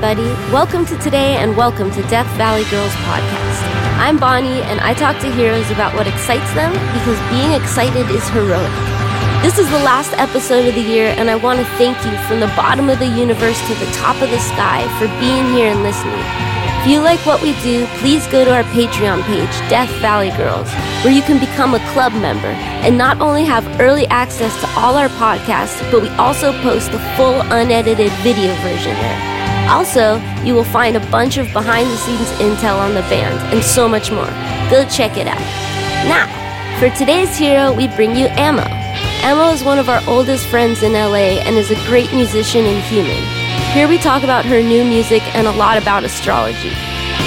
everybody. Welcome to today and welcome to Death Valley Girls Podcast. I'm Bonnie and I talk to heroes about what excites them because being excited is heroic. This is the last episode of the year and I want to thank you from the bottom of the universe to the top of the sky for being here and listening. If you like what we do, please go to our Patreon page, Death Valley Girls, where you can become a club member and not only have early access to all our podcasts, but we also post the full unedited video version there. Also, you will find a bunch of behind the scenes intel on the band and so much more. Go check it out. Now, for today's hero, we bring you Ammo. Ammo is one of our oldest friends in LA and is a great musician and human. Here we talk about her new music and a lot about astrology.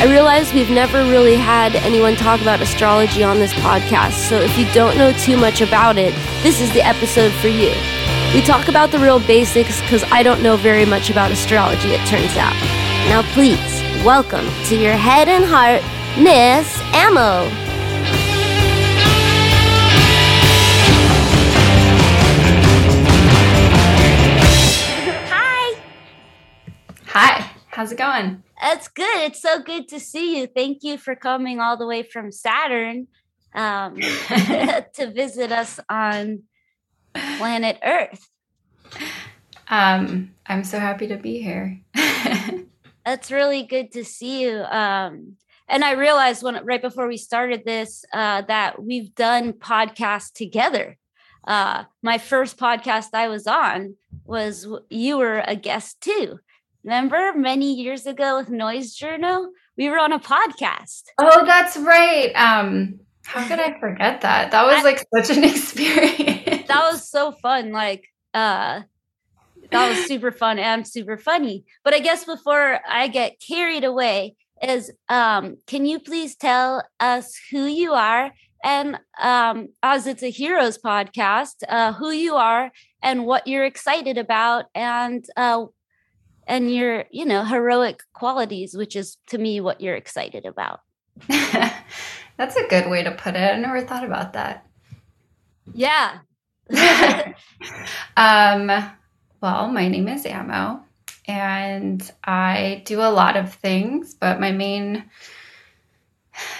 I realize we've never really had anyone talk about astrology on this podcast, so if you don't know too much about it, this is the episode for you. We talk about the real basics because I don't know very much about astrology, it turns out. Now, please, welcome to your head and heart, Miss Ammo. Hi. Hi, how's it going? It's good. It's so good to see you. Thank you for coming all the way from Saturn um, to visit us on planet Earth. Um, I'm so happy to be here. That's really good to see you. Um, and I realized when right before we started this uh, that we've done podcasts together. Uh, my first podcast I was on was you were a guest too. Remember many years ago with Noise Journal? We were on a podcast. oh, that's right. Um, how could I forget that? That was like such an experience. That was so fun. Like, uh, that was super fun and super funny. But I guess before I get carried away, is um, can you please tell us who you are and um, as it's a heroes podcast, uh, who you are and what you're excited about and uh, and your you know heroic qualities, which is to me what you're excited about. that's a good way to put it. I never thought about that. Yeah. um, well, my name is Ammo, and I do a lot of things, but my main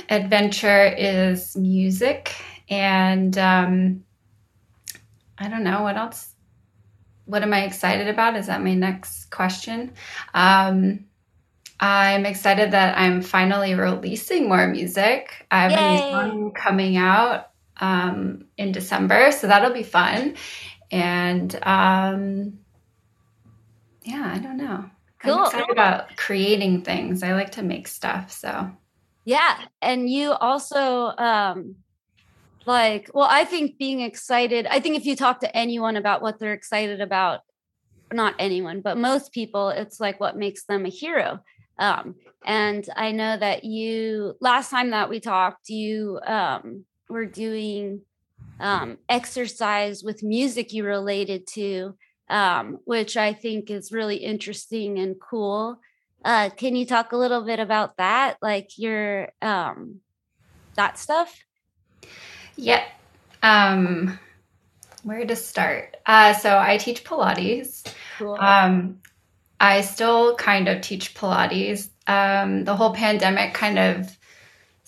adventure is music. And um, I don't know what else. What am I excited about? Is that my next question? Um, I'm excited that I'm finally releasing more music. I have Yay. a new song coming out um, in December, so that'll be fun. And um, yeah, I don't know. Cool. I'm excited about creating things. I like to make stuff, so Yeah, and you also um like well I think being excited I think if you talk to anyone about what they're excited about not anyone but most people it's like what makes them a hero. Um and I know that you last time that we talked you um were doing um exercise with music you related to um which I think is really interesting and cool uh can you talk a little bit about that like your um that stuff Yeah. Um, where to start? Uh, so I teach Pilates. cool Um, I still kind of teach Pilates. Um, the whole pandemic kind of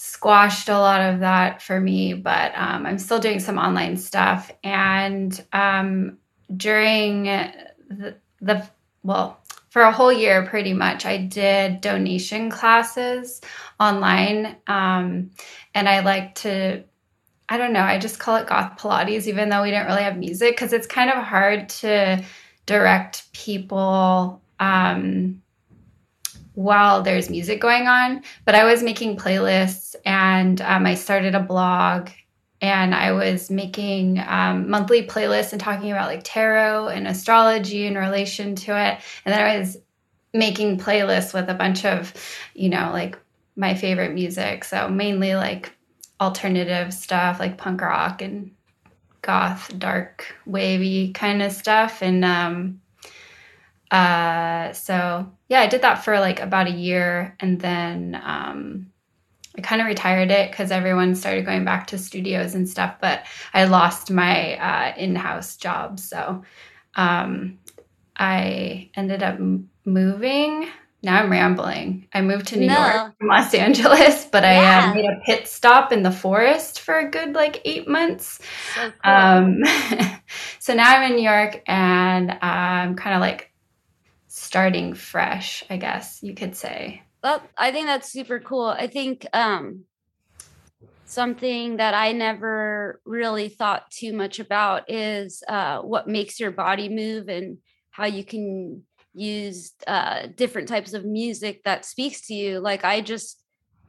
squashed a lot of that for me, but um, I'm still doing some online stuff. And um, during the, the, well, for a whole year, pretty much, I did donation classes online. Um, and I like to I don't know. I just call it goth Pilates, even though we didn't really have music, because it's kind of hard to direct people um, while there's music going on. But I was making playlists and um, I started a blog and I was making um, monthly playlists and talking about like tarot and astrology in relation to it. And then I was making playlists with a bunch of, you know, like my favorite music. So mainly like alternative stuff like punk rock and goth, dark, wavy kind of stuff. And um, uh, so, yeah, I did that for like about a year. And then um, I kind of retired it because everyone started going back to studios and stuff. But I lost my uh, in house job. So um, I ended up m- moving now I'm rambling. I moved to New no. York from Los Angeles, but yeah. I uh, made a pit stop in the forest for a good like eight months. So, cool. um, so now I'm in New York and I'm kind of like starting fresh, I guess you could say. Well, I think that's super cool. I think um, something that I never really thought too much about is uh, what makes your body move and how you can use uh, different types of music that speaks to you. Like I just,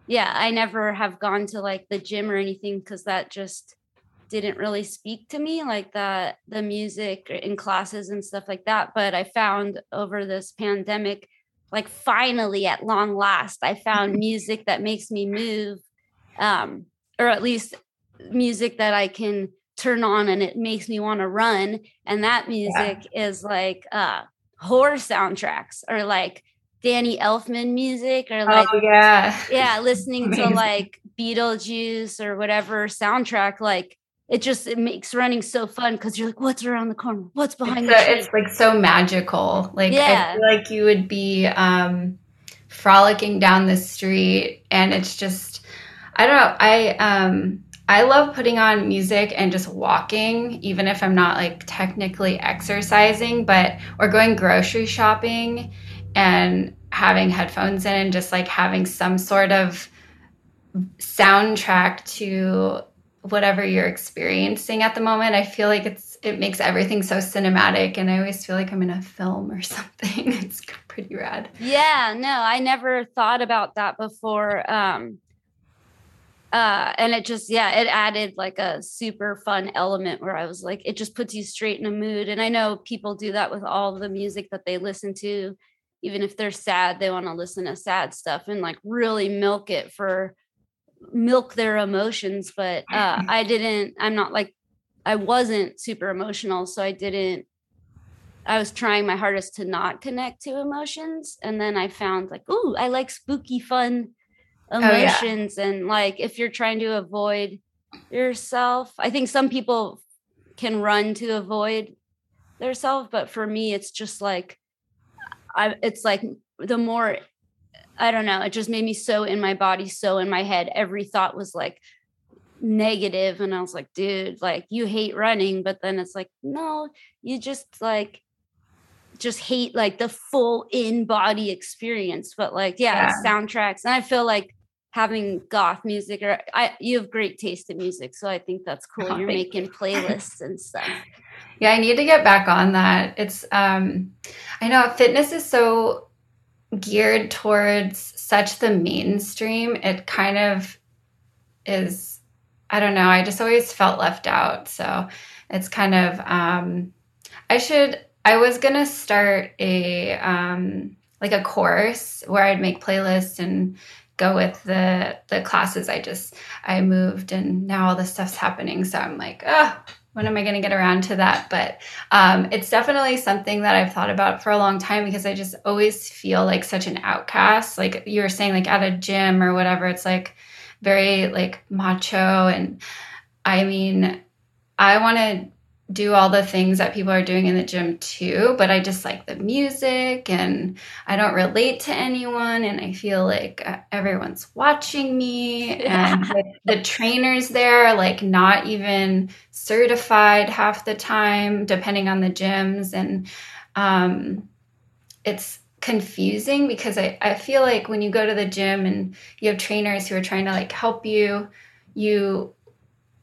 yeah, I never have gone to like the gym or anything because that just didn't really speak to me like that the music in classes and stuff like that but i found over this pandemic like finally at long last i found music that makes me move um or at least music that i can turn on and it makes me want to run and that music yeah. is like uh horror soundtracks or like Danny Elfman music or like oh, yeah yeah listening to like Beetlejuice or whatever soundtrack like it just it makes running so fun because you're like what's around the corner? What's behind it's, the it's like so magical. Like yeah. I feel like you would be um frolicking down the street and it's just I don't know I um I love putting on music and just walking, even if I'm not like technically exercising, but or going grocery shopping and having headphones in and just like having some sort of soundtrack to whatever you're experiencing at the moment. I feel like it's it makes everything so cinematic and I always feel like I'm in a film or something. it's pretty rad. Yeah, no, I never thought about that before. Um uh, and it just yeah it added like a super fun element where i was like it just puts you straight in a mood and i know people do that with all the music that they listen to even if they're sad they want to listen to sad stuff and like really milk it for milk their emotions but uh, i didn't i'm not like i wasn't super emotional so i didn't i was trying my hardest to not connect to emotions and then i found like oh i like spooky fun emotions oh, yeah. and like if you're trying to avoid yourself i think some people can run to avoid their self but for me it's just like i it's like the more i don't know it just made me so in my body so in my head every thought was like negative and i was like dude like you hate running but then it's like no you just like just hate like the full in body experience but like yeah, yeah. soundtracks and i feel like having goth music or I you have great taste in music so I think that's cool oh, you're making you. playlists and stuff yeah I need to get back on that it's um I know fitness is so geared towards such the mainstream it kind of is I don't know I just always felt left out. So it's kind of um I should I was going to start a um like a course where I'd make playlists and go with the the classes. I just i moved and now all this stuff's happening. So i'm like oh when am i going to get around to that? But um, it's definitely something that i've thought about for a long time because i just always feel like such an outcast. Like you were saying like at a gym or whatever it's like very like macho and i mean i want to do all the things that people are doing in the gym too, but I just like the music and I don't relate to anyone and I feel like uh, everyone's watching me yeah. and the, the trainers there are like not even certified half the time depending on the gyms and um it's confusing because I, I feel like when you go to the gym and you have trainers who are trying to like help you, you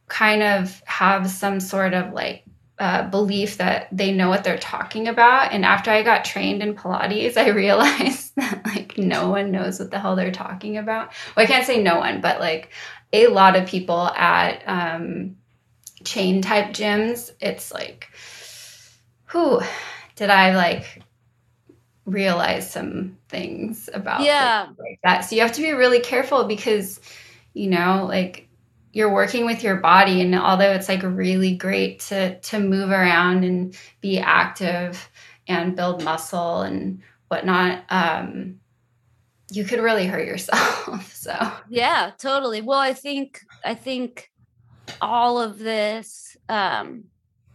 kind of have some sort of like uh, belief that they know what they're talking about. And after I got trained in Pilates, I realized that like no one knows what the hell they're talking about. Well, I can't say no one, but like a lot of people at um, chain type gyms, it's like, who did I like realize some things about yeah like that? So you have to be really careful because, you know, like you're working with your body and although it's like really great to to move around and be active and build muscle and whatnot um you could really hurt yourself so. Yeah totally. Well i think i think all of this um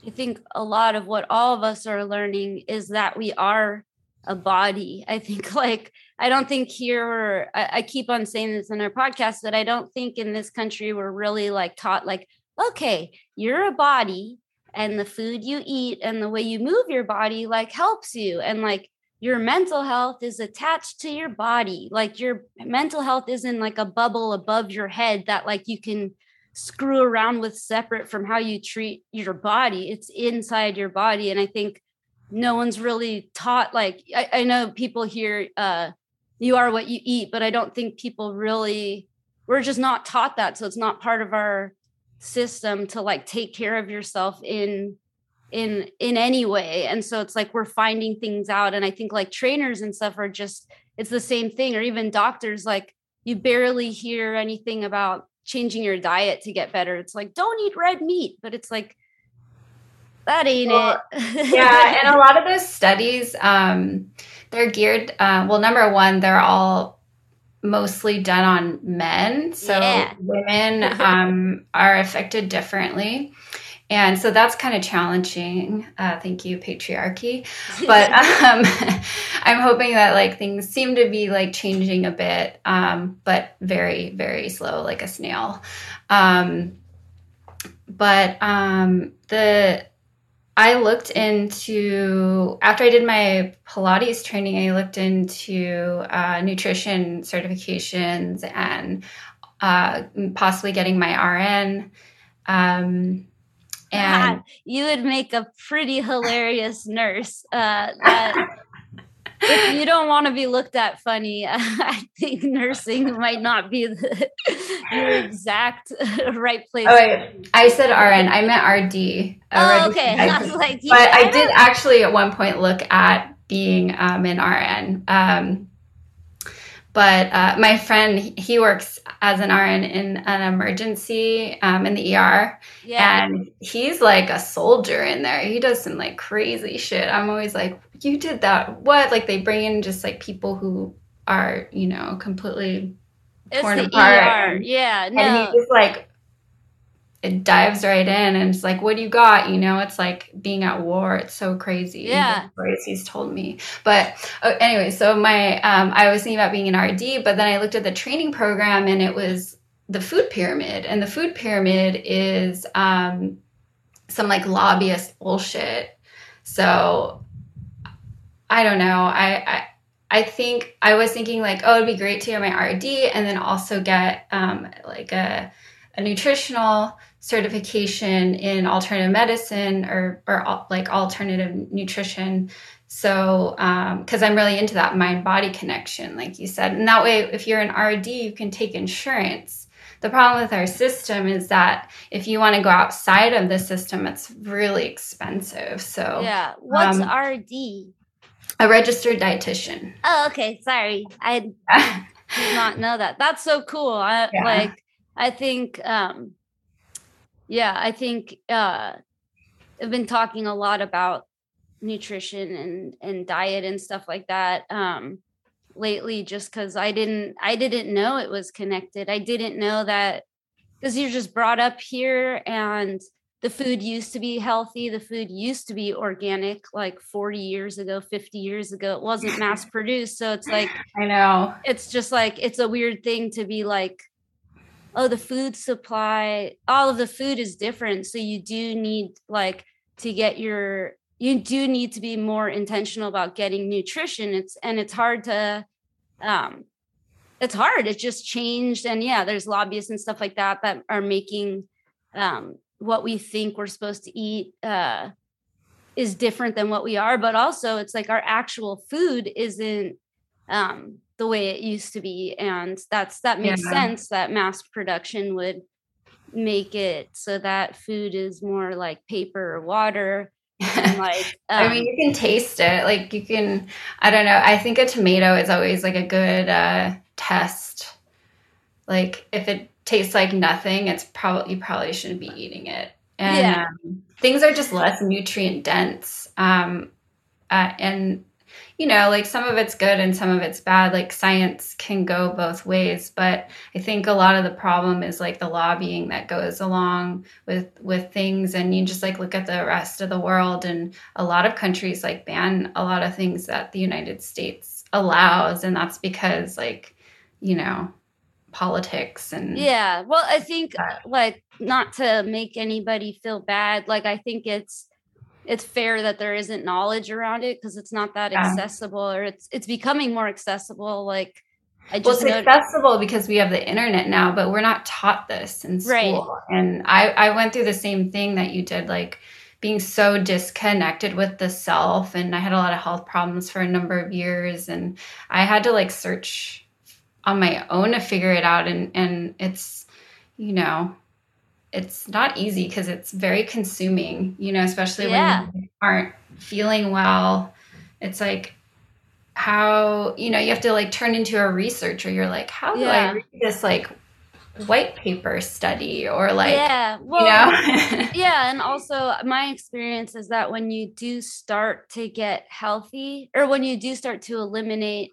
i think a lot of what all of us are learning is that we are a body. I think like I don't think here, I, keep on saying this in our podcast, that I don't think in this country we're really like taught, like, okay, you're a body and the food you eat and the way you move your body like helps you. And like, your mental health is attached to your body. Like your mental health isn't like a bubble above your head that like you can screw around with separate from how you treat your body. It's inside your body. And I think no one's really taught like I, I know people here uh you are what you eat, but I don't think people really we're just not taught that. So it's not part of our system to like take care of yourself in in in any way. And so it's like we're finding things out. And i think like trainers and stuff are just it's the same thing. Or even doctors like you barely hear anything about changing your diet to get better. It's like don't eat red meat. But it's like that ain't well, it yeah and a lot of those studies um they're geared uh, well number one they're all mostly done on men so yeah. women um are affected differently and so that's kind of challenging. Uh, thank you, patriarchy. But um, I'm hoping that like things seem to be like changing a bit, um, but very, very slow, like a snail. Um, but um, the I looked into after I did my Pilates training, I looked into uh, nutrition certifications and uh, possibly getting my RN. Um, and you would make a pretty hilarious nurse. Uh, that, if you don't want to be looked at funny, I think nursing might not be the, your exact right place. Oh, wait. I said RN. I meant RD. Oh, okay. I was like, but I, I did actually at one point look at being um, an RN. Um, but uh, my friend, he works as an RN in an emergency um, in the ER. Yeah. And he's like a soldier in there. He does some like crazy shit. I'm always like, you did that. What? Like they bring in just like people who are, you know, completely it's torn apart. ER. Yeah. No. And he's like it dives right in and it's like what do you got? You know it's like being at war. It's so crazy. Yeah. stories he's told me. But uh, anyway so my um, i was thinking about being an rd but then i looked at the training program and it was the food pyramid. And the food pyramid is um, some like lobbyist bullshit. So i don't know. I, I I think I was thinking like, oh, it'd be great to get my RD and then also get um, like a, a nutritional certification in alternative medicine or or like alternative nutrition. So because um, i'm really into that mind body connection like you said. And that way if you're an rd you can take insurance. The problem with our system is that if you want to go outside of the system it's really expensive. So yeah. What's um, rd a registered dietitian. Oh okay. Sorry. I did not know that. That's so cool. I, yeah. like i think um yeah, I think uh, I've been talking a lot about nutrition and and diet and stuff like that um, lately, just because I didn't I didn't know it was connected. I didn't know that because you're just brought up here and the food used to be healthy the food used to be organic like 40 years ago 50 years ago it wasn't mass produced so it's like i know it's just like it's a weird thing to be like oh the food supply all of the food is different. So you do need like to get your you do need to be more intentional about getting nutrition. It's and it's hard to um it's hard. It just changed. And yeah there's lobbyists and stuff like that that are making um what we think we're supposed to eat uh is different than what we are. But also it's like our actual food isn't um the way it used to be and that's that makes yeah. sense that mass production would make it so that food is more like paper or water like um, i mean um you can taste it like you can i don't know i think a tomato is always like a good uh test like if it tastes like nothing it's probably you probably shouldn't be eating it and yeah. um, things are just less nutrient dense um uh, and you know, like some of it's good and some of it's bad. Like science can go both ways, but I think a lot of the problem is like the lobbying that goes along with with things. And you just like look at the rest of the world and a lot of countries like ban a lot of things that the United States allows. And that's because like you know politics and yeah. Well i think like not to make anybody feel bad like i think it's it's fair that there isn't knowledge around it because it's not that accessible or it's it's becoming more accessible like I just well, it's accessible because we have the internet now, but we're not taught this in school. Right. And I, I went through the same thing that you did, like being so disconnected with the self. And I had a lot of health problems for a number of years. And I had to like search on my own to figure it out. And, and it's, you know, it's not easy because it's very consuming, you know, especially yeah. when you aren't feeling well. It's like, how you know you have to like turn into a researcher you're like how do yeah. i read this like white paper study or like yeah well, you know yeah and also my experience is that when you do start to get healthy or when you do start to eliminate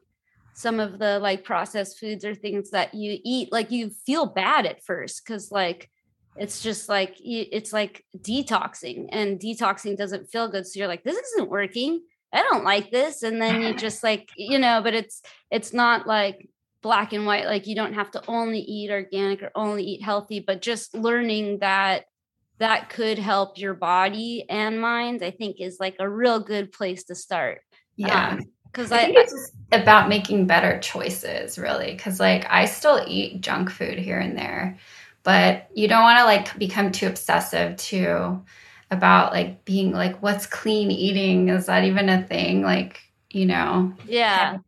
some of the like processed foods or things that you eat like you feel bad at first because like it's just like it's like detoxing and detoxing doesn't feel good so you're like this isn't working I don't like this. And then you just like, you know, but it's it's not like black and white, like you don't have to only eat organic or only eat healthy, but just learning that that could help your body and mind, I think is like a real good place to start. Yeah. because um, I, I think it's about making better choices, really. Because like I still eat junk food here and there, but you don't want to like become too obsessive too about like being like what's clean eating? Is that even a thing? Like you know yeah.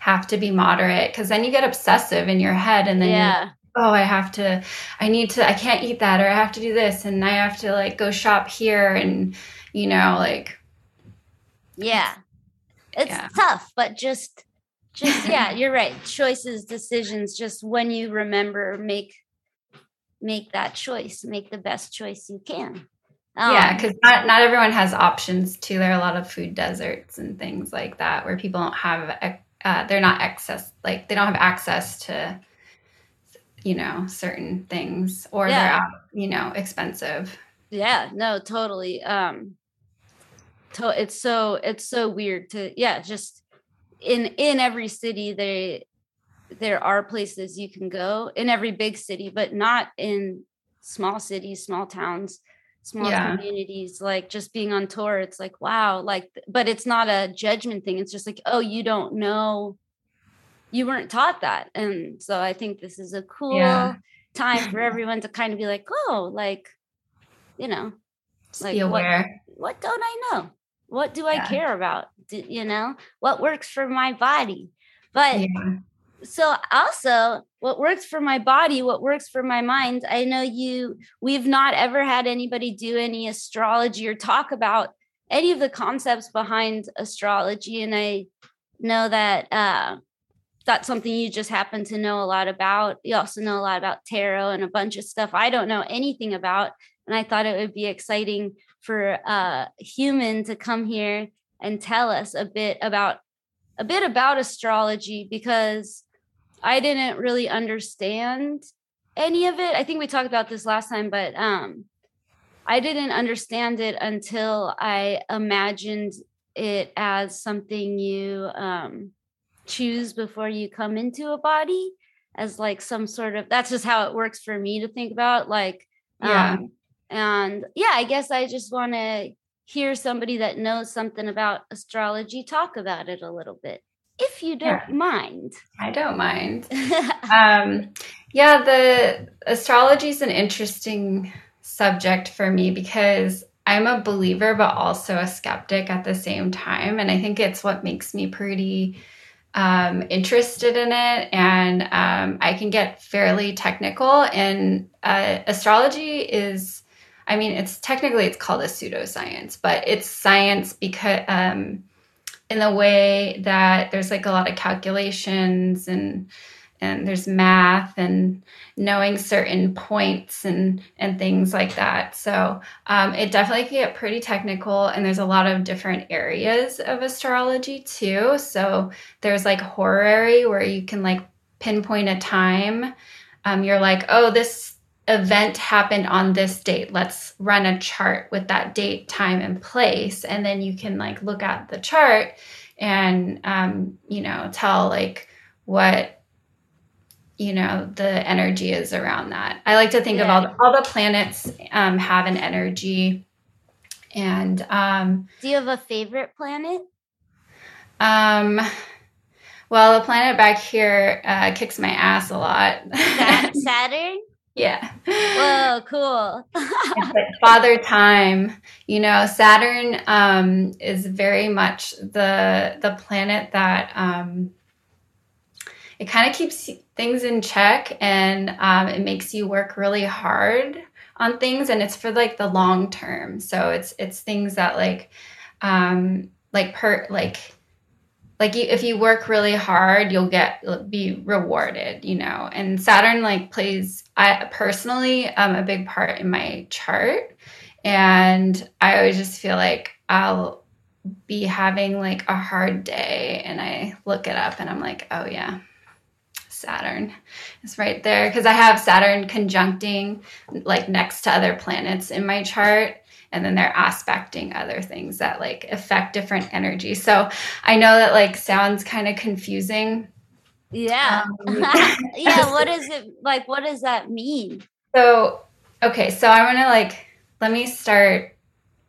have to be moderate because then you get obsessive in your head and then yeah. oh i have to i need to i can't eat that or i have to do this and i have to like go shop here and you know like yeah. It's yeah. tough but just just yeah you're right. Choices decisions just when you remember make make that choice make the best choice you can um, yeah, because not not everyone has options too. There are a lot of food deserts and things like that where people don't have uh, they're not access like they don't have access to you know certain things or yeah. they're you know expensive. Yeah, no, totally. Um, to- it's so it's so weird to yeah just in in every city they there are places you can go in every big city but not in small cities small towns small yeah. communities like just being on tour it's like wow like but it's not a judgment thing it's just like oh you don't know you weren't taught that and so i think this is a cool yeah. time for everyone to kind of be like oh like you know just like be aware. what, what don't i know? What do i care about? Do, you know? What works for my body? But so also what works for my body what works for my mind i know you we've not ever had anybody do any astrology or talk about any of the concepts behind astrology and i know that uh, that's something you just happen to know a lot about. You also know a lot about tarot and a bunch of stuff i don't know anything about and i thought it would be exciting for a uh, human to come here and tell us a bit about a bit about astrology because I didn't really understand any of it. I think we talked about this last time, but um, I didn't understand it until I imagined it as something you um, choose before you come into a body, as like some sort of. That's just how it works for me to think about. Like, yeah, um, and yeah, I guess I just want to hear somebody that knows something about astrology talk about it a little bit if you don't yeah. mind. I don't mind. um, yeah, the astrology is an interesting subject for me because I'm a believer, but also a skeptic at the same time. And I think it's what makes me pretty um, interested in it. And um, I can get fairly technical. And uh, astrology is, I mean, it's technically it's called a pseudoscience, but it's science because um, in the way that there's like a lot of calculations and and there's math and knowing certain points and and things like that. So um, it definitely can get pretty technical and there's a lot of different areas of astrology too. So there's like horary where you can like pinpoint a time um, you're like oh this event happened on this date. Let's run a chart with that date, time, and place. And then you can like look at the chart and um, you know tell like what you know the energy is around that i like to think yeah. of all the, all the planets um, have an energy and um, do you have a favorite planet um well the planet back here uh, kicks my ass a lot saturn yeah. Whoa, cool. like father time. You know, Saturn um, is very much the the planet that um, it kind of keeps things in check and um, it makes you work really hard on things and it's for like the long term. So it's it's things that like um like per like like you, if you work really hard you'll get be rewarded you know? And saturn like plays i personally um, a big part in my chart. And i always just feel like i'll be having like a hard day and i look it up and i'm like oh yeah saturn is right there. Because i have saturn conjuncting like next to other planets in my chart and then they're aspecting other things that like affect different energies. So I know that like sounds kind of confusing. Yeah. Um, yeah. What is it like? What does that mean? So, okay. So I want to like, let me start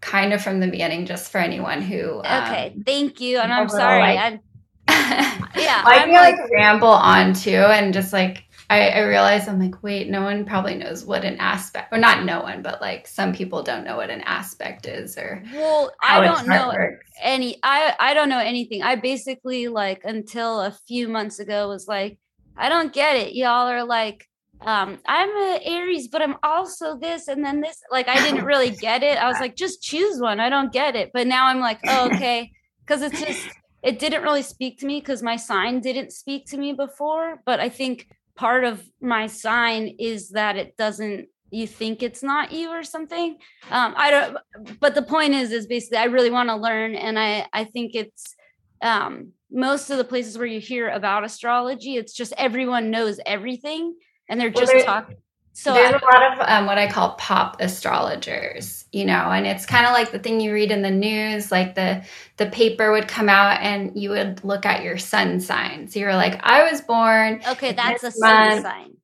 kind of from the beginning just for anyone who. Okay. Um, Thank you. And I'm sorry. Like, yeah. I can like, like ramble on too and just like I, I realized I'm like, wait, no one probably knows what an aspect, or not no one, but like some people don't know what an aspect is, or well, I don't know works. any. I I don't know anything. I basically like until a few months ago was like, I don't get it. Y'all are like, um, I'm a Aries, but I'm also this and then this. Like I didn't really get it. I was like, just choose one. I don't get it. But now I'm like, oh, okay, because it's just it didn't really speak to me because my sign didn't speak to me before. But I think part of my sign is that it doesn't you think it's not you or something. Um i don't but the point is is basically i really want to learn and i i think it's um most of the places where you hear about astrology it's just everyone knows everything and they're just well, talking so there's a lot of um, what I call pop astrologers, you know, and it's kind of like the thing you read in the news, like the the paper would come out and you would look at your sun sign. So you're like, I was born. Okay, that's a sun sign.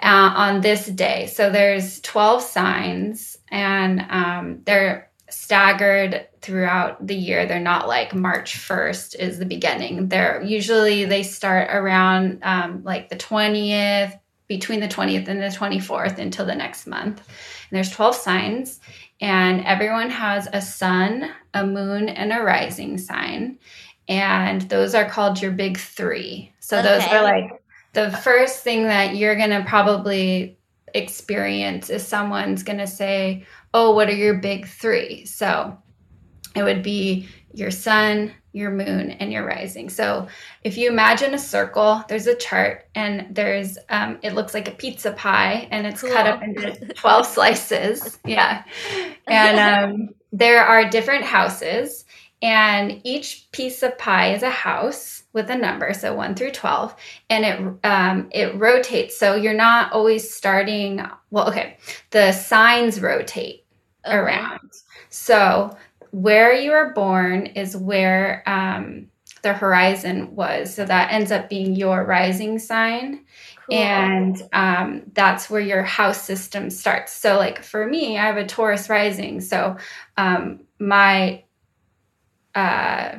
Uh, on this day. So there's 12 signs and um, they're staggered throughout the year. They're not like March 1st is the beginning. They're usually they start around um, like the 20th, between the 20th and the 24th until the next month. And there's 12 signs, and everyone has a sun, a moon, and a rising sign. And those are called your big three. So okay. those are like the first thing that you're going to probably experience is someone's going to say, Oh, what are your big three? So it would be your sun, your moon, and your rising. So if you imagine a circle, there's a chart and there's, um, it looks like a pizza pie and it's cool. cut up into 12 slices. Yeah. And um, there are different houses and each piece of pie is a house with a number so 1 through 12 and it um, it rotates so you're not always starting well okay the signs rotate okay. around so where you were born is where um, the horizon was. So that ends up being your rising sign. Cool. And um, that's where your house system starts. So, like for me, I have a Taurus rising. So, um, my uh,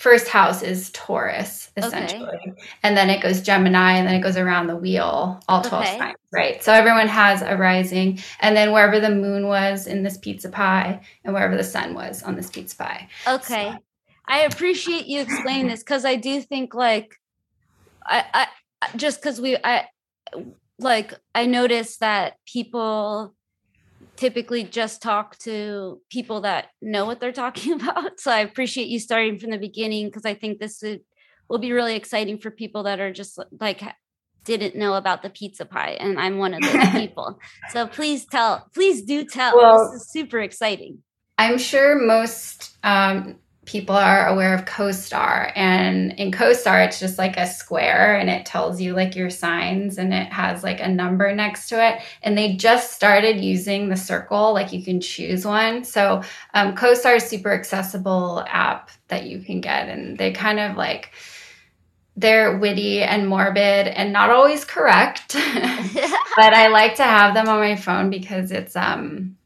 first house is Taurus, essentially. Okay. And then it goes Gemini, and then it goes around the wheel, all 12 okay. signs, right? So everyone has a rising. And then wherever the moon was in this pizza pie, and wherever the sun was on this pizza pie. Okay. So. I appreciate you explaining this because I do think, like, I, I just because we, I, like, I noticed that people typically just talk to people that know what they're talking about. So I appreciate you starting from the beginning because I think this will be really exciting for people that are just like didn't know about the pizza pie and I'm one of those people. So please tell, please do tell. Well, this is super exciting. I'm sure most um, people are aware of CoStar. And in CoStar, it's just like a square and it tells you like your signs and it has like a number next to it. And they just started using the circle, like you can choose one. So um, CoStar is super accessible app that you can get. And they kind of like, they're witty and morbid and not always correct but i like to have them on my phone because it's um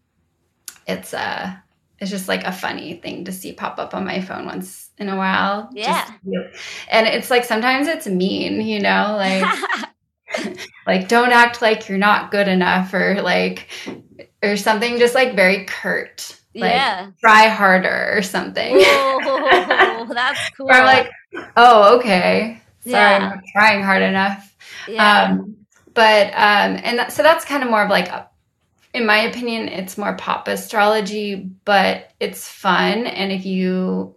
it's uh it's just like a funny thing to see pop up on my phone once in a while. Yeah. Just, and it's like sometimes it's mean, you know, like like don't act like you're not good enough or like or something just like very curt. Like yeah. try harder or something. Whoa, that's cool. or like, oh, okay. Sorry, yeah. I'm not trying hard enough. Yeah. Um, but um, and that, so that's kind of more of like a in my opinion, it's more pop astrology, but it's fun. And if you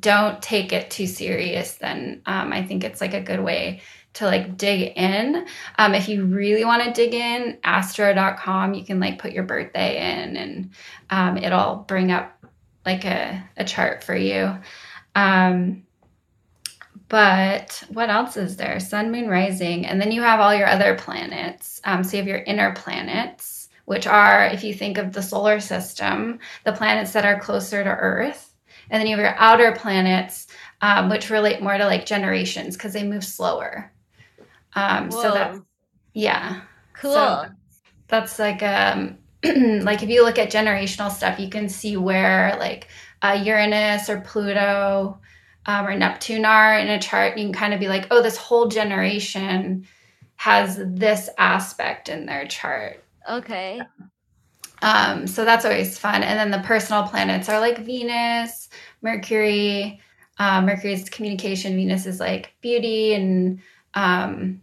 don't take it too serious, then um, I think it's like a good way to like dig in. Um, if you really want to dig in, astro.com, you can like put your birthday in and um, it'll bring up like a, a chart for you. Um, but what else is there? Sun, moon, rising. And then you have all your other planets. Um, so you have your inner planets which are, if you think of the solar system, the planets that are closer to Earth. And then you have your outer planets, um, which relate more to like generations because they move slower. Um, so that, yeah. Cool. So that's like, um, like if you look at generational stuff, you can see where like uh, Uranus or Pluto um, or Neptune are in a chart. You can kind of be like, oh, this whole generation has this aspect in their chart. Okay. Um, so that's always fun. And then the personal planets are like Venus, Mercury. Uh, Mercury is communication. Venus is like beauty and um,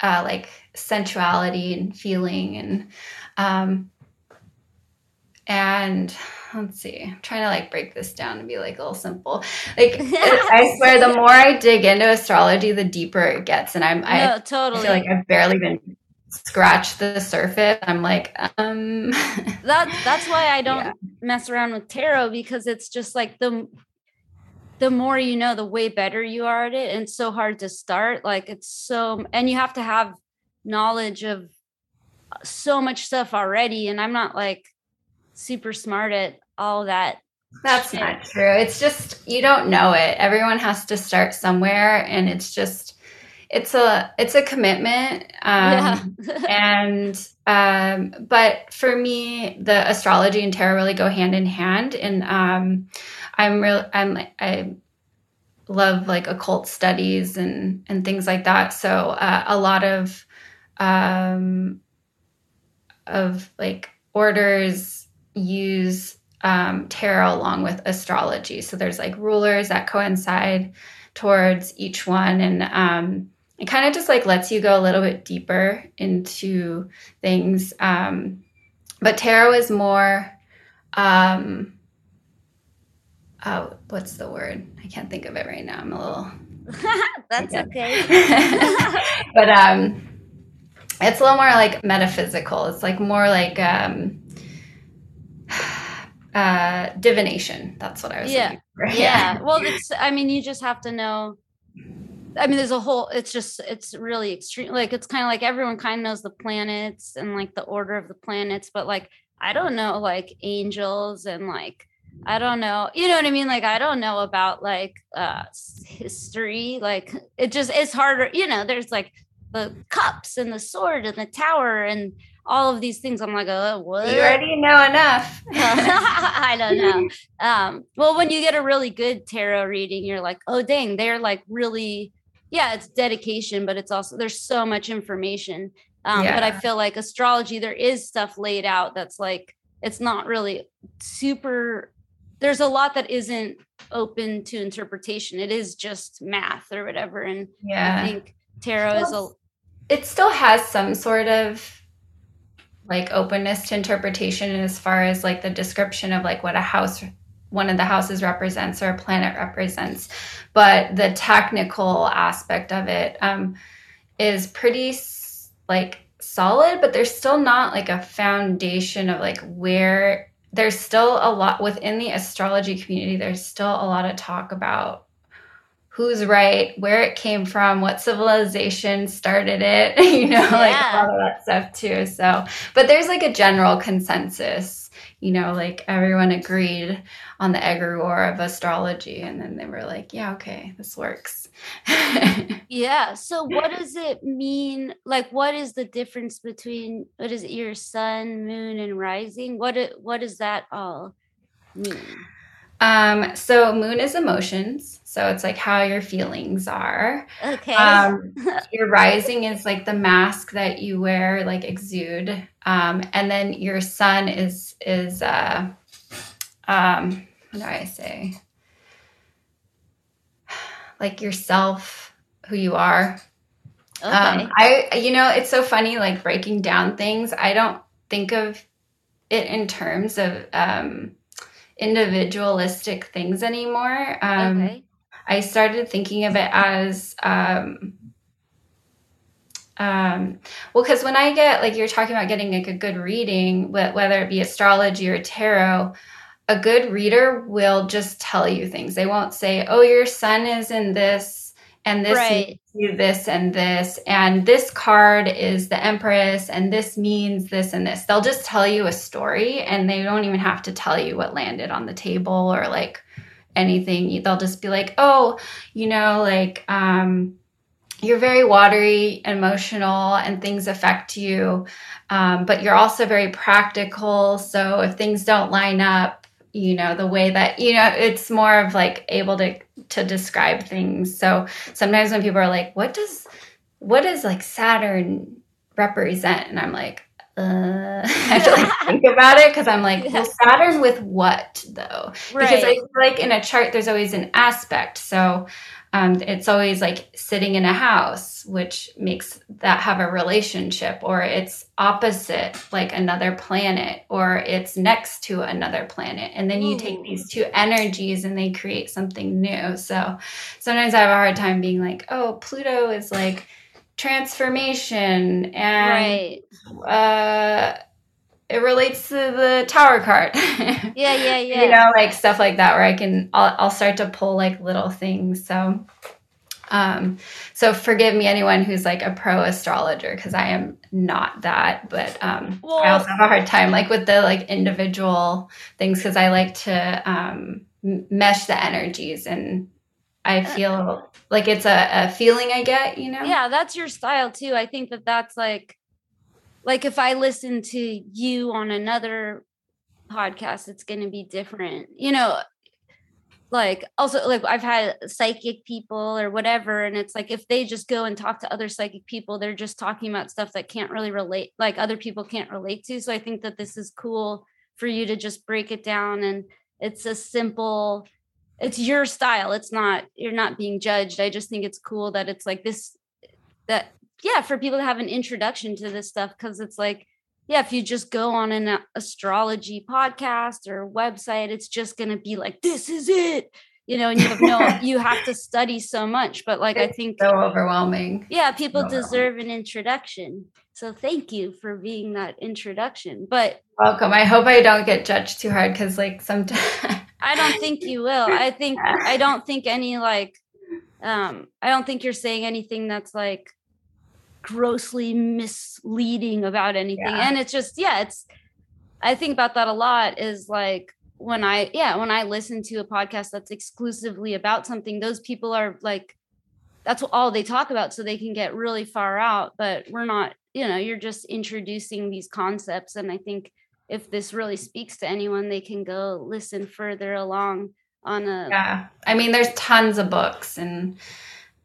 uh, like sensuality and feeling and um, and let's see i'm trying to like break this down and be like a little simple like i swear the more i dig into astrology the deeper it gets and i'm no, I, totally. Feel like i've barely been scratch the surface i'm like um that that's why i don't yeah. mess around with tarot because it's just like the the more you know the way better you are at it and it's so hard to start like it's so and you have to have knowledge of so much stuff already and i'm not like super smart at all that that's shit. not true it's just you don't know it everyone has to start somewhere and it's just it's a it's a commitment um, yeah. and um, but for me the astrology and tarot really go hand in hand and um, i'm real i'm i love like occult studies and and things like that so uh, a lot of um of like orders use um, tarot along with astrology so there's like rulers that coincide towards each one and um it kind of just like lets you go a little bit deeper into things. Um, but tarot is more, um, oh, what's the word? I can't think of it right now. I'm a little. That's okay. but um, it's a little more like metaphysical. It's like more like um, uh, divination. That's what I was. Yeah. yeah. yeah. Well, it's. I mean, you just have to know I mean, there's a whole, it's just, it's really extreme. Like, it's kind of like everyone kind of knows the planets and like the order of the planets, but like, I don't know, like angels and like, I don't know, you know what I mean? Like, I don't know about like uh history. Like, it just, it's harder, you know, there's like the cups and the sword and the tower and all of these things. I'm like, oh, what? You already know enough. I don't know. Um, well, when you get a really good tarot reading, you're like, oh, dang, they're like really yeah, it's dedication, but it's also there's so much information. Um, yeah. But I feel like astrology, there is stuff laid out that's like it's not really super. There's a lot that isn't open to interpretation. It is just math or whatever. And yeah, I think tarot is a. It still has some sort of like openness to interpretation as far as like the description of like what a house one of the houses represents or a planet represents. But the technical aspect of it um, is pretty like solid, but there's still not like a foundation of like where there's still a lot within the astrology community, there's still a lot of talk about who's right, where it came from, what civilization started it, you know, yeah. like all of that stuff too. So, but there's like a general consensus, you know, like everyone agreed on the egregore of astrology. And then they were like, yeah, okay, this works. yeah. So, what does it mean? Like, what is the difference between what is it, your sun, moon, and rising? What, what does that all mean? Um, so moon is emotions. So it's like how your feelings are. Okay. Um, your rising is like the mask that you wear, like exude. Um, and then your sun is is uh um what do I say? Like yourself, who you are. Okay. Um, I you know, it's so funny like breaking down things. I don't think of it in terms of um individualistic things anymore. Um, okay. I started thinking of it as, um, um, well, because when I get like you're talking about getting like a good reading, whether it be astrology or tarot, a good reader will just tell you things. They won't say, "Oh, your sun is in this and this right. this and this and this card is the empress and this means this and this they'll just tell you a story and they don't even have to tell you what landed on the table or like anything they'll just be like oh you know like um you're very watery emotional and things affect you um, but you're also very practical so if things don't line up you know the way that you know it's more of like able to to describe things so sometimes when people are like what does what does like saturn represent and i'm like uh, I have to like think about it because I'm like, well, Saturn with what though? Right. Because I feel like in a chart, there's always an aspect. So um, it's always like sitting in a house, which makes that have a relationship, or it's opposite, like another planet, or it's next to another planet. And then you take these two energies and they create something new. So sometimes I have a hard time being like, oh, Pluto is like transformation and right. uh it relates to the tower card. yeah, yeah, yeah. You know, like stuff like that where I can I'll, I'll start to pull like little things. So um so forgive me anyone who's like a pro astrologer because I am not that, but um well, I also have a hard time like with the like individual things because I like to um mesh the energies and I uh, feel like it's a, a feeling I get, you know? Yeah, that's your style too. I think that that's like like if I listen to you on another podcast, it's going to be different. You know, like also like I've had psychic people or whatever, and it's like if they just go and talk to other psychic people, they're just talking about stuff that can't really relate, like other people can't relate to. So I think that this is cool for you to just break it down and it's a simple it's your style it's not you're not being judged i just think it's cool that it's like this that yeah for people to have an introduction to this stuff because it's like yeah if you just go on an astrology podcast or website it's just going to be like this is it you know and you have no you have to study so much but like it's i think so overwhelming. Yeah people deserve an introduction. So thank you for being that introduction but welcome. I hope i don't get judged too hard because like sometimes i don't think you will. I think i don't think any like um i don't think you're saying anything that's like grossly misleading about anything yeah. and it's just yeah it's i think about that a lot is like when i yeah when i listen to a podcast that's exclusively about something those people are like that's all they talk about so they can get really far out but we're not you know you're just introducing these concepts and i think if this really speaks to anyone they can go listen further along on a yeah i mean there's tons of books and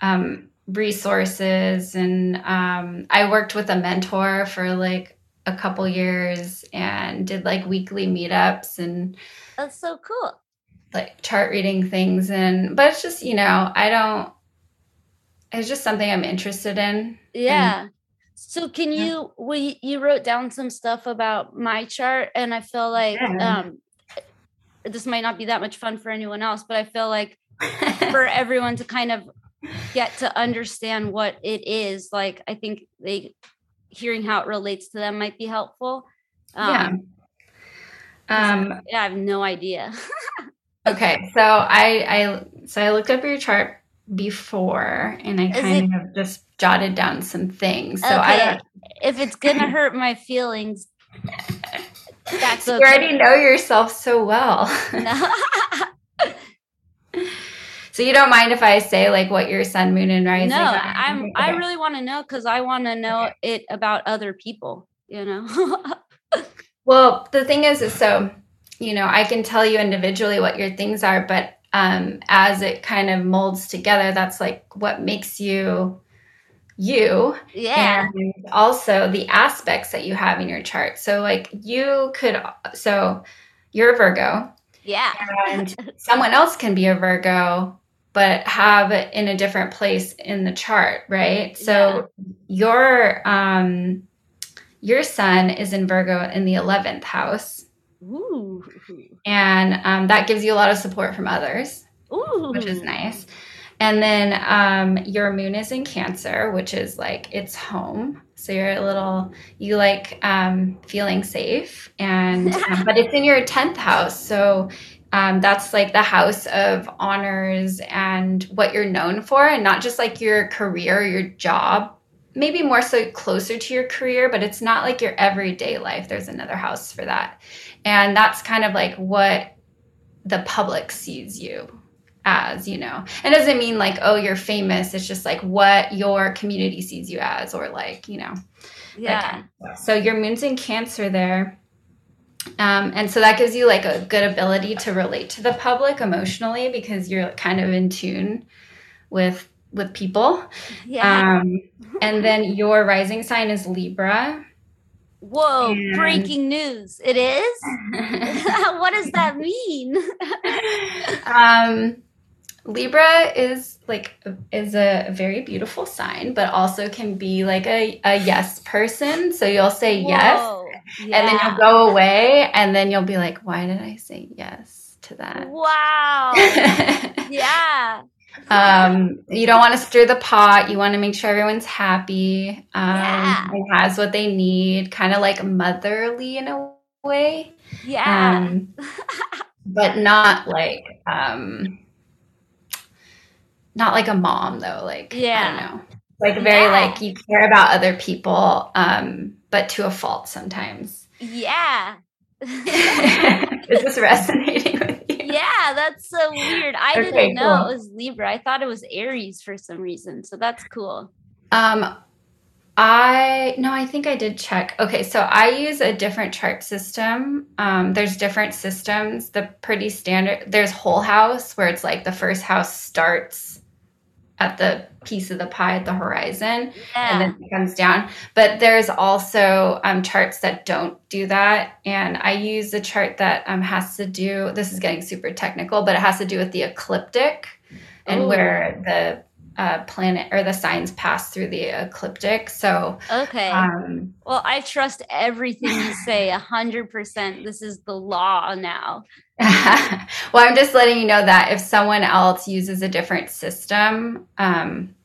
um resources. And um, i worked with a mentor for like a couple years and did like weekly meetups and that's so cool. like chart reading things. And but it's just you know i don't it's just something i'm interested in. Yeah. And, so can you yeah. we you wrote down some stuff about my chart and i feel like yeah. um this might not be that much fun for anyone else but i feel like for everyone to kind of get to understand what it is like i think they hearing how it relates to them might be helpful um, yeah Um, yeah, I have no idea. okay, so I, I so I looked up your chart before, and I kind it, of just jotted down some things. So okay. I don't. If it's gonna hurt my feelings, that's okay. You already know yourself so well. so you don't mind if I say like what your sun, moon, and rising? No, I'm. Okay. I really want to know because I want to know it about other people. You know. well, the thing is, is so you know I can tell you individually what your things are, but um, as it kind of molds together, that's like what makes you you yeah and also the aspects that you have in your chart so like you could so you're a virgo yeah and someone else can be a virgo but have in a different place in the chart right so yeah. your um your sun is in virgo in the 11th house Ooh. and um, that gives you a lot of support from others Ooh. which is nice and then um, your moon is in Cancer, which is like it's home. So you're a little, you like um, feeling safe, and um, but it's in your tenth house, so um, that's like the house of honors and what you're known for, and not just like your career, your job. Maybe more so closer to your career, but it's not like your everyday life. There's another house for that, and that's kind of like what the public sees you as, you know. And it doesn't mean like, oh, you're famous. It's just like what your community sees you as, or like, you know. Yeah. so your moon's in Cancer there. Um, and so that gives you like a good ability to relate to the public emotionally because you're kind of in tune with with people. Yeah. Um, and then your rising sign is Libra. Whoa, and... breaking news. It is? what does that mean? um Libra is like is a very beautiful sign, but also can be like a, a yes person. So you'll say Whoa. yes, yeah. and then you'll go away, and then you'll be like, "Why did I say yes to that?" Wow. yeah. Um, you don't want to stir the pot. You want to make sure everyone's happy um, yeah. and has what they need, kind of like motherly in a way. Yeah. Um, but not like um not like a mom though. Like yeah, I don't know. Like very yeah. like you care about other people, um, but to a fault sometimes. Yeah. Is this resonating with you? Yeah, that's so weird. I okay, didn't know cool. it was Libra. I thought it was Aries for some reason. So that's cool. Um I no, I think I did check. Okay, so I use a different chart system. Um, there's different systems. The pretty standard. There's whole house where it's like the first house starts at the piece of the pie at the horizon yeah. and then it comes down. But there's also um, charts that don't do that. And I use a chart that um, has to do, this is getting super technical, but it has to do with the ecliptic and Ooh. where the uh, planet or the signs pass through the ecliptic. So, okay. Um, well, I trust everything you say a hundred percent. This is the law now. well, I'm just letting you know that if someone else uses a different system, um,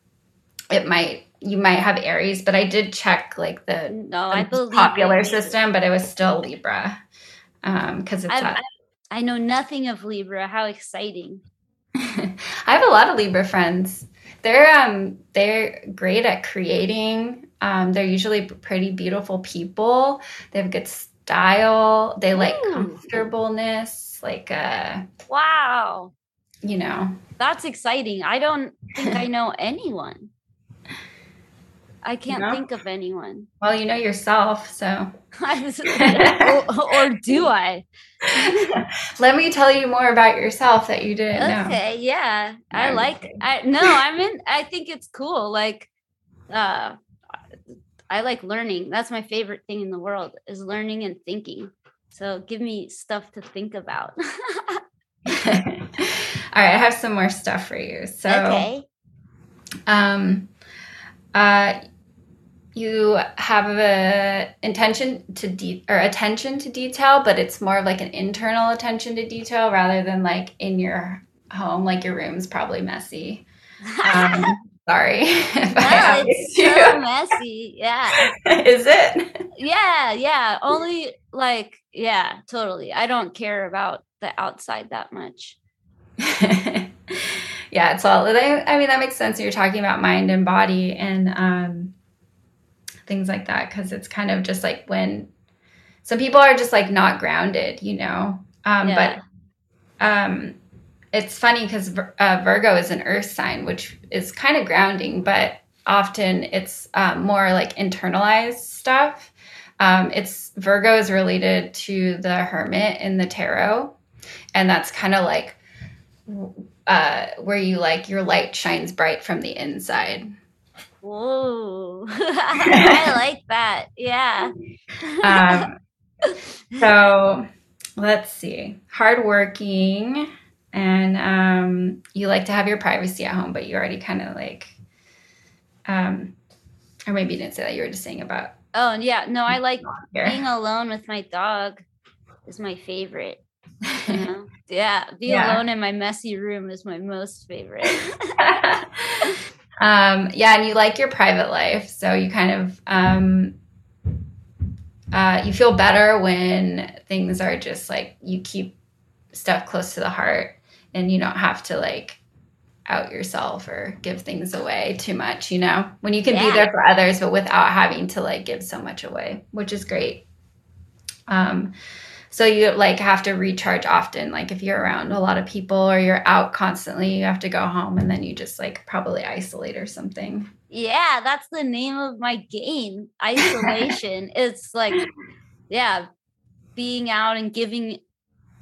it might you might have Aries, but I did check like the, no, I popular system, but it was still Libra because um, it's. I, I know nothing of Libra. How exciting! I have a lot of Libra friends they're um they're great at creating. Um, they're usually pretty beautiful people. They have good style. They like mm. comfortableness. Like uh wow. You know. That's exciting. I don't think I know anyone. I can't you know? think of anyone. Well, you know yourself, so. or, or, do I? Let me tell you more about yourself that you didn't okay, know. Okay, yeah. No, I like I no, I'm in I think it's cool. Like uh I like learning. That's my favorite thing in the world is learning and thinking. So give me stuff to think about. All right, I have some more stuff for you. So okay. um uh you have a intention to de- or attention to detail but it's more of like an internal attention to detail rather than like in your home like your room's probably messy um, sorry. no, it's so messy. Yeah. Is it? Yeah, yeah. Only like, yeah, totally. I don't care about the outside that much. yeah, it's all. I mean, that makes sense. You're talking about mind and body and um, things like that because it's kind of just like when some people are just like not grounded, you know. Um, yeah. But um, it's funny because uh, Virgo is an Earth sign, which is kind of grounding, but often it's um, more like internalized stuff. Um, it's Virgo is related to the Hermit in the tarot, and that's kind of like uh, where you like your light shines bright from the inside. Whoa, I like that. Yeah. um, so let's see. Hardworking, and um, you like to have your privacy at home, but you already kind of like, um, or maybe you didn't say that. You were just saying about. Oh yeah, no, I like being alone with my dog. Is my favorite. You know? yeah, be yeah. alone in my messy room is my most favorite. Um, yeah, and you like your private life, so you kind of um, uh, you feel better when things are just like you keep stuff close to the heart, and you don't have to like out yourself or give things away too much. You know, when you can yeah. be there for others, but without having to like give so much away, which is great. Um, so you like have to recharge often like if you're around a lot of people or you're out constantly you have to go home and then you just like probably isolate or something. Yeah that's the name of my game isolation. It's like yeah being out and giving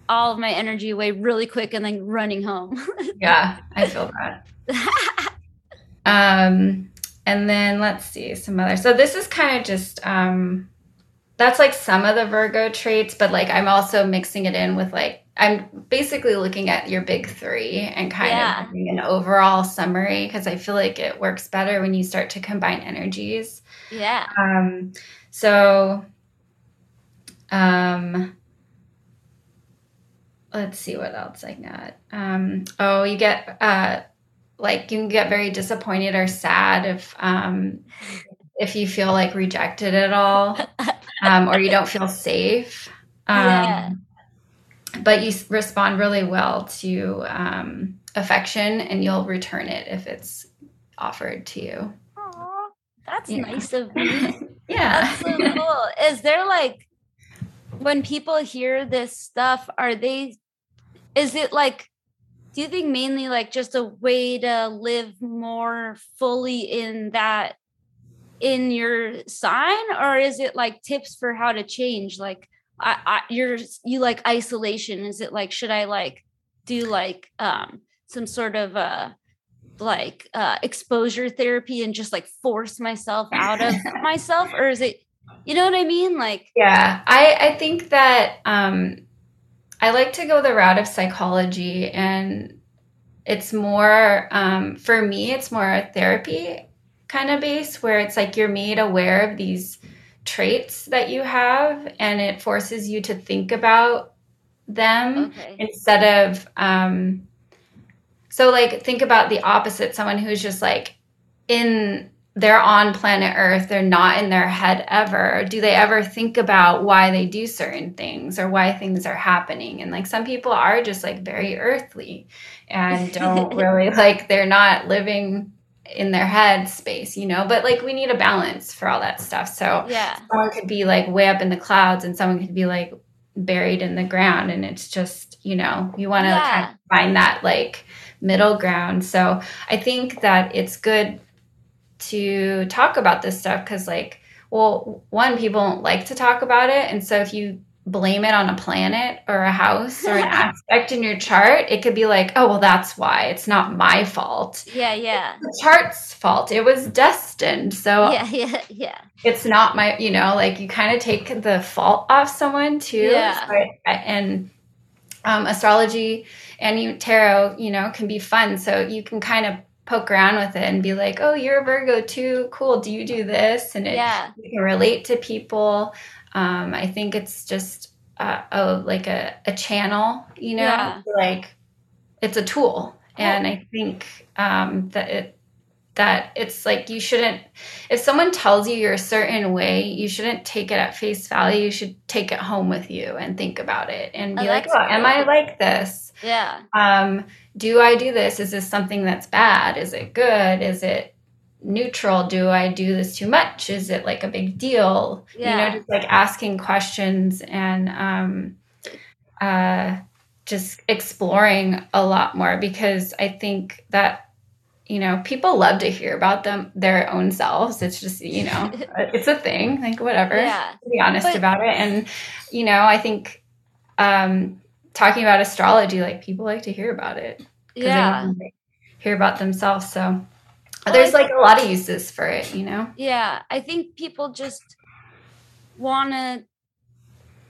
all of my energy away really quick and then running home. Yeah i feel that. Um and then let's see some other so this is kind of just um that's like some of the Virgo traits, but like I'm also mixing it in with like I'm basically looking at your big three and kind yeah. of an overall summary because I feel like it works better when you start to combine energies. Yeah. Um, so um let's see what else I got. Um, oh, you get uh like you can get very disappointed or sad if um if you feel like rejected at all um, or you don't feel safe. Um, yeah. But you respond really well to um, affection and you'll return it if it's offered to you. Aww, that's yeah. nice of me. yeah. That's so cool. Is there like, when people hear this stuff, are they, is it like, do you think mainly like just a way to live more fully in that in your sign or is it like tips for how to change? Like I, I you're you like isolation. Is it like should i like do like um some sort of uh like uh exposure therapy and just like force myself out of myself? Or is it you know what i mean? Like yeah i i think that um i like to go the route of psychology and it's more um for me it's more therapy kind of base where it's like you're made aware of these traits that you have and it forces you to think about them okay. instead of um so like think about the opposite someone who's just like in they're on planet earth they're not in their head ever do they ever think about why they do certain things or why things are happening and like some people are just like very earthly and don't really like they're not living in their head space, you know, but like we need a balance for all that stuff. So yeah, someone could be like way up in the clouds and someone could be like buried in the ground. And it's just, you know, you want to yeah. kind of find that like middle ground. So I think that it's good to talk about this stuff because like, well, one, people don't like to talk about it. And so if you blame it on a planet or a house or an aspect in your chart, it could be like, oh, well, that's why. It's not my fault. Yeah, yeah. It's the chart's fault. It was destined. So yeah, yeah, yeah. It's not my, you know, like you kind of take the fault off someone too. Yeah. So I, and um, astrology and you, tarot, you know, can be fun. So you can kind of poke around with it and be like, oh, you're a Virgo too. Cool. Do you do this? And it, yeah. you can relate to people. Um, I think it's just uh, a like a, a channel, you know, yeah. like it's a tool. And I think um, that it that it's like you shouldn't if someone tells you you're a certain way you shouldn't take it at face value. You should take it home with you and think about it and be oh, like oh am i like this? Yeah. Um do i do this? Is this something that's bad? Is it good? Is it neutral do i do this too much is it like a big deal yeah. you know just like asking questions and um uh just exploring a lot more because i think that you know, people love to hear about them their own selves. It's just, you know, it's a thing. Like whatever. Yeah. be honest but, about it. And, you know, I think um talking about astrology, like people like to hear about it. Yeah. hear about themselves. So there's like a lot of uses for it, you know? Yeah. I think people just wanna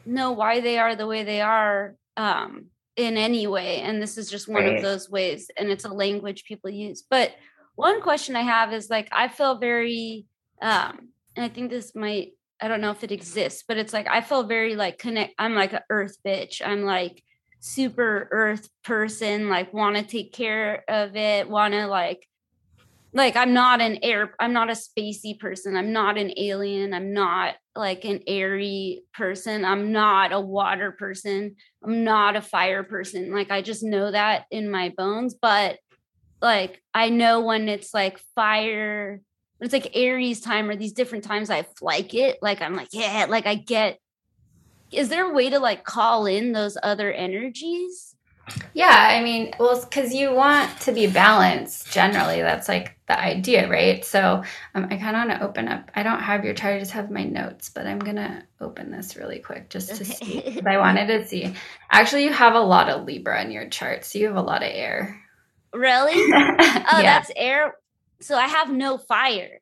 know why they are the way they are. Um in any way and this is just one right. of those ways and it's a language people use but one question i have is like i feel very um and i think this might i don't know if it exists but it's like i feel very like connect i'm like an earth bitch i'm like super earth person like want to take care of it want to like like i'm not an air i'm not a spacey person. I'm not an alien. I'm not like an airy person. I'm not a water person. I'm not a fire person. Like i just know that in my bones but like i know when it's like fire it's like aries time or these different times i like it like i'm like yeah like i get is there a way to like call in those other energies yeah, I mean, well, because you want to be balanced generally. That's like the idea, right? So um, I kind of want to open up. I don't have your chart, I just have my notes, but I'm going to open this really quick just to see. I wanted to see. Actually, you have a lot of Libra in your chart, so you have a lot of air. Really? oh, yeah. that's air. So I have no fire.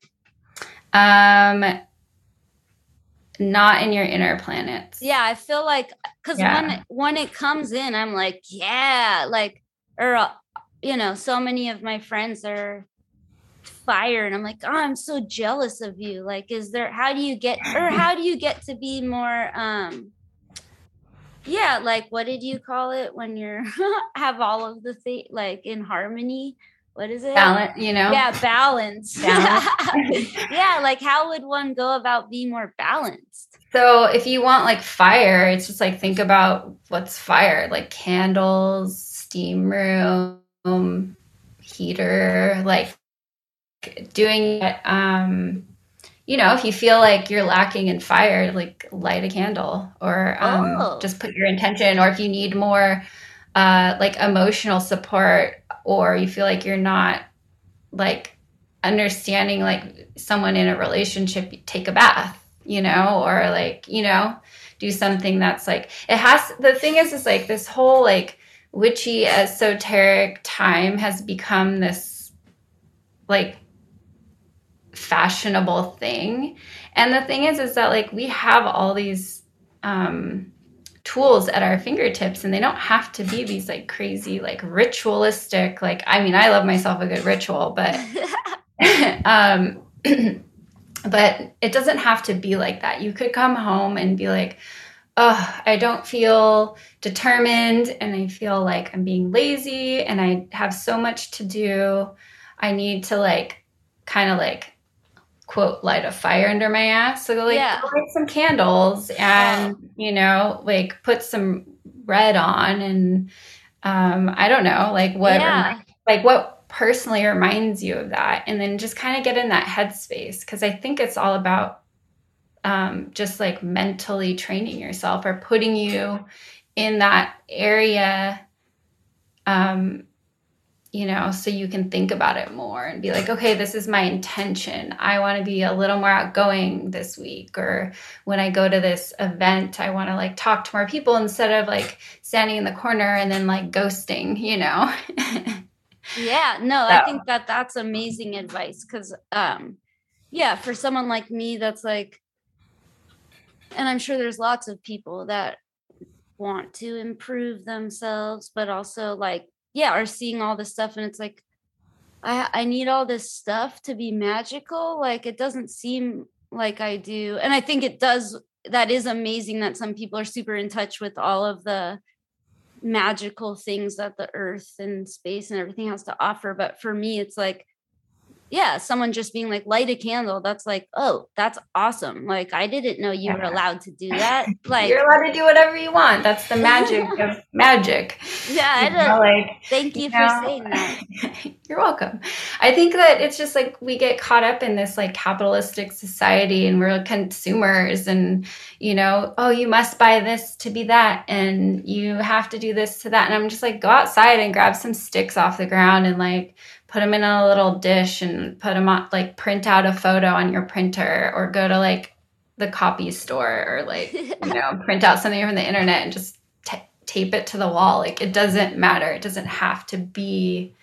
Um, not in your inner planets. Yeah, I feel like because yeah. when when it comes in, I'm like, yeah, like or uh, you know, so many of my friends are fire, and I'm like, oh, I'm so jealous of you. Like, is there? How do you get or how do you get to be more? um yeah like what did you call it when you're have all of the thing like in harmony what is it? Balance, you know? Yeah, balance. balance. yeah, like how would one go about being more balanced? So if you want like fire, it's just like think about what's fire, like candles, steam room, heater, like doing it um you know, if you feel like you're lacking in fire, like light a candle or um, oh. just put your intention. Or if you need more uh, like emotional support, or you feel like you're not like understanding like someone in a relationship take a bath you know or like you know do something that's like it has the thing is is like this whole like witchy esoteric time has become this like fashionable thing. And the thing is is that like we have all these um tools at our fingertips and they don't have to be these like crazy like ritualistic like i mean i love myself a good ritual but um but it doesn't have to be like that. You could come home and be like oh i don't feel determined and i feel like i'm being lazy and i have so much to do. I need to like kind of like quote light a fire under my ass. So like yeah. light some candles and you know like put some red on and um I don't know like what yeah. like what personally reminds you of that and then just kind of get in that headspace because I think it's all about um just like mentally training yourself or putting you in that area um you know, so you can think about it more and be like, okay, this is my intention. I want to be a little more outgoing this week. Or when I go to this event, I want to like talk to more people instead of like standing in the corner and then like ghosting, you know? yeah, no, so. I think that that's amazing advice because, um, yeah, for someone like me, that's like, and I'm sure there's lots of people that want to improve themselves, but also like yeah are seeing all this stuff and it's like i i need all this stuff to be magical like it doesn't seem like i do and i think it does that is amazing that some people are super in touch with all of the magical things that the earth and space and everything has to offer but for me it's like yeah, someone just being like, light a candle, that's like, oh, that's awesome. Like, I didn't know you yeah. were allowed to do that. Like, you're allowed to do whatever you want. That's the magic of magic. Yeah, you know, like, thank you, you for know, saying that. you're welcome. I think that it's just like we get caught up in this like capitalistic society and we're consumers and, you know, oh, you must buy this to be that and you have to do this to that. And I'm just like, go outside and grab some sticks off the ground and like, put them in a little dish and put them on like print out a photo on your printer or go to like the copy store or like you know print out something from the internet and just t- tape it to the wall. Like it doesn't matter. It doesn't have to be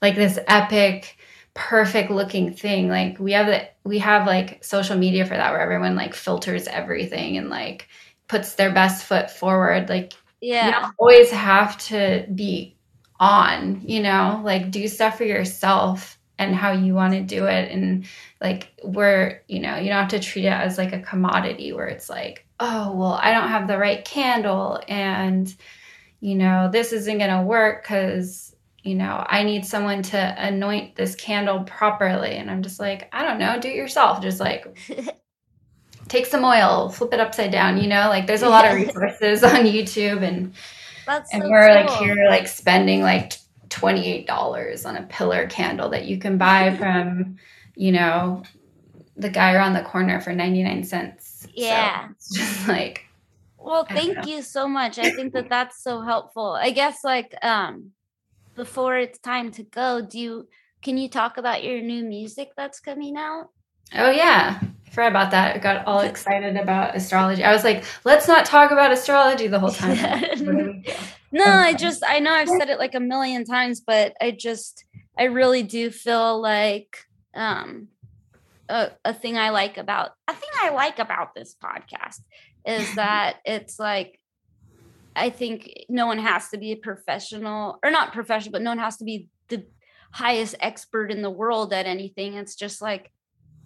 like this epic perfect looking thing. Like we have that we have like social media for that where everyone like filters everything and like puts their best foot forward. Like yeah. you always have to be on, you know, like do stuff for yourself and how you want to do it. And like, where, you know, you don't have to treat it as like a commodity where it's like, oh, well, I don't have the right candle and, you know, this isn't going to work because, you know, I need someone to anoint this candle properly. And I'm just like, I don't know, do it yourself. Just like, take some oil, flip it upside down, you know, like there's a lot of resources on YouTube and, that's and so we're cool. like here like spending like $28 on a pillar candle that you can buy from, you know, the guy around the corner for 99 cents. Yeah. So it's just like well, thank you so much. I think that that's so helpful. I guess like um before it's time to go, do you can you talk about your new music that's coming out? Oh yeah forgot about that. I got all excited about astrology. I was like, let's not talk about astrology the whole time. no, I just I know I've said it like a million times, but I just I really do feel like um a, a thing I like about a thing I like about this podcast is that it's like I think no one has to be a professional or not professional, but no one has to be the highest expert in the world at anything. It's just like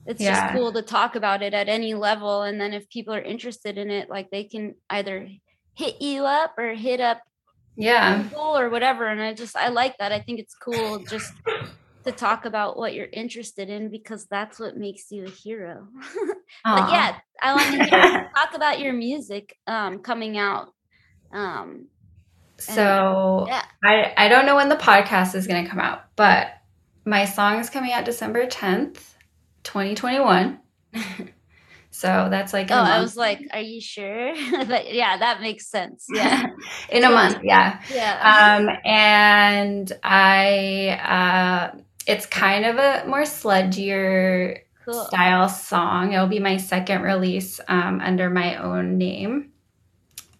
it's yeah. just cool to talk about it at any level and then if people are interested in it like they can either hit you up or hit up yeah. Or whatever and i just i like that. I think it's cool just to talk about what you're interested in because that's what makes you a hero. But yeah i want to talk about your music um, coming out um, so yeah. I, I don't know when the podcast is going to come out but my song is coming out december 10th 2021. so that's like oh i was like are you sure? But yeah that makes sense. Yeah. In a month yeah. Yeah. Um and i uh it's kind of a more sludgier cool. style song. It'll be my second release um, under my own name.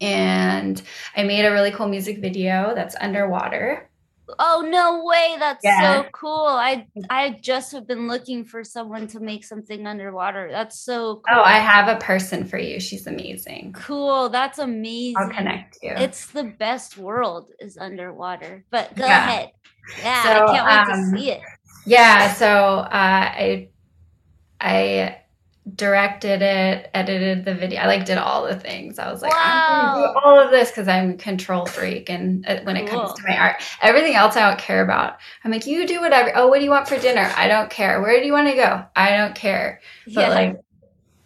And i made a really cool music video that's underwater Oh no way! That's yeah. so cool. I I just have been looking for someone to make something underwater. That's so cool. Oh, I have a person for you. She's amazing. Cool. That's amazing. I'll connect you. It's the best world is underwater. But go yeah. ahead. Yeah, so, I can't wait um, to see it. Yeah. So uh, I I directed it, edited the video. I like did all the things. I was like, wow. I'm gonna do all of this because I'm a control freak. And uh, when cool. it comes to my art, everything else I don't care about. I'm like, you do whatever. Oh, what do you want for dinner? I don't care. Where do you want to go? I don't care. But yeah. like,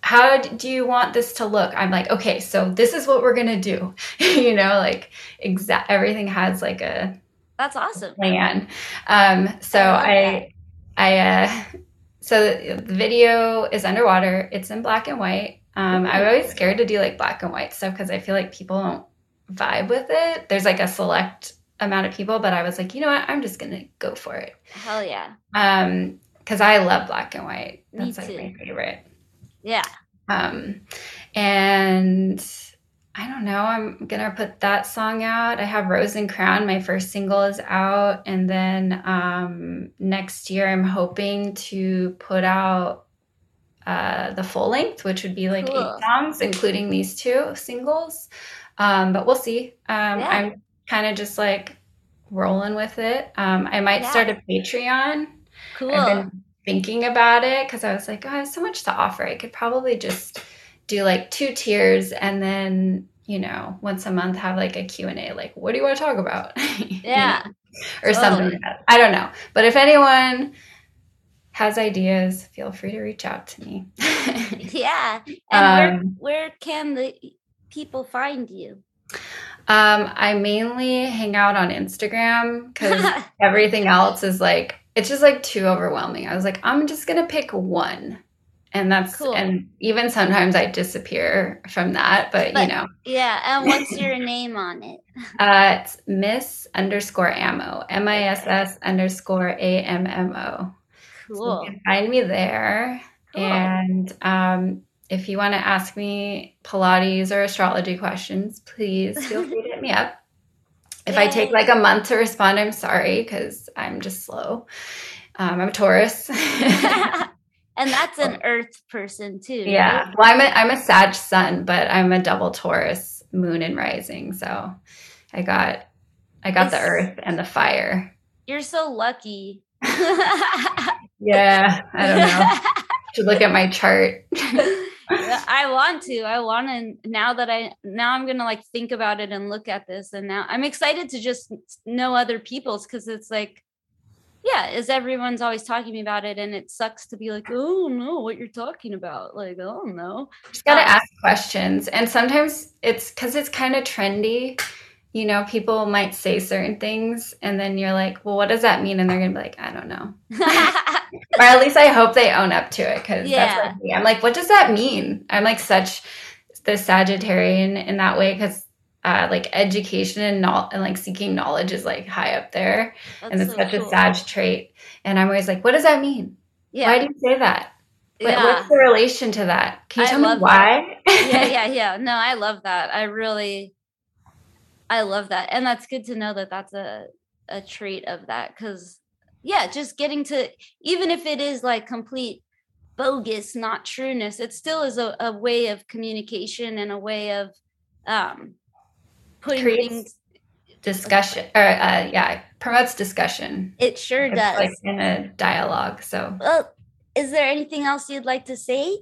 how do you want this to look? I'm like, okay, so this is what we're gonna do. you know, like exact everything has like a that's awesome plan. Um, so I, I, I uh so the video is underwater. It's in black and white. Um, I'm always scared to do like black and white stuff because I feel like people don't vibe with it. There's like a select amount of people, but I was like, you know what? I'm just gonna go for it. Hell yeah. Um, because I love black and white. That's like my favorite. Yeah. Um, and I don't know. I'm gonna put that song out. I have Rose and Crown. My first single is out, and then um, next year I'm hoping to put out uh, the full length, which would be like cool. eight songs, including these two singles. Um, but we'll see. Um, yeah. I'm kind of just like rolling with it. Um, I might yeah. start a Patreon. Cool. I've been thinking about it because I was like, oh, I have so much to offer. I could probably just do like two tiers and then you know once a month have like a q&a like what do you want to talk about yeah or totally. something like that i don't know but if anyone has ideas, feel free to reach out to me. yeah. And um, where, where can the people find you? Um, I mainly hang out on Instagram because everything else is like, it's just like too overwhelming. I was like, I'm just going to pick one and that's cool. and even sometimes I disappear from that, but, but, you know. Yeah, and what's your name on it? Uh, it's Miss underscore Ammo, M I S S underscore A M M O. Cool. So you can find me there, cool. and um, if you want to ask me Pilates or astrology questions, please feel free to hit me up. If Yay. I take like a month to respond, I'm sorry because I'm just slow. Um, I'm a Taurus. and that's an oh. earth person too yeah right? well i'm a i'm a sag sun but i'm a double taurus moon and rising so i got i got it's, the earth and the fire you're so lucky yeah i don't know should look at my chart I want to. I want to now that I now I'm gonna like think about it and look at this, and now I'm excited to just know other people's because it's like yeah, is everyone's always talking about it, and it sucks to be like, oh no, what you're talking about? Like, oh no. Just gotta um, ask questions, and sometimes it's because it's kind of trendy. You know, people might say certain things, and then you're like, well, what does that mean? And they're gonna be like, I don't know. or at least I hope they own up to it because yeah. that's what I'm like, what does that mean? I'm like such the Sagittarian in that way because uh, like education and not and like seeking knowledge is like high up there. That's and it's so such cool. a sag trait. And i'm always like what does that mean? Yeah. Why do you say that? Yeah. what's the relation to that? Can you I tell me why? yeah yeah yeah. No i love that. I really i love that. And that's good to know that that's a a trait of that because yeah just getting to even if it is like complete bogus not trueness it still is a, a way of communication and a way of um putting things discussion or uh, yeah promotes discussion. It sure it's does. like in a dialogue so. Well is there anything else you'd like to say?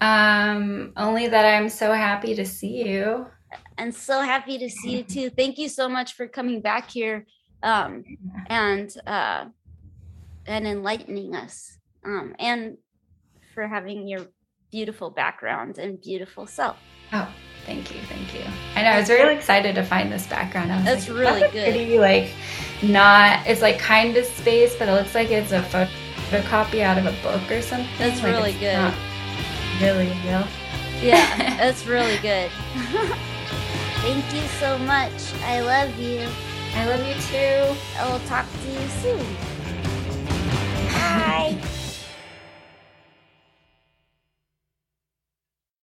Um only that i'm so happy to see you. And so happy to see you too. Thank you so much for coming back here um and uh and enlightening us um and for having your beautiful background and beautiful self. Oh Thank you, thank you. I know I was really excited to find this background. I was That's like, really That's good. Pretty like not. It's like kind of space, but it looks like it's a photocopy out of a book or something. That's like really good. Really real. Yeah, that's really good. Thank you so much. I love you. I love you too. I will talk to you soon. Bye.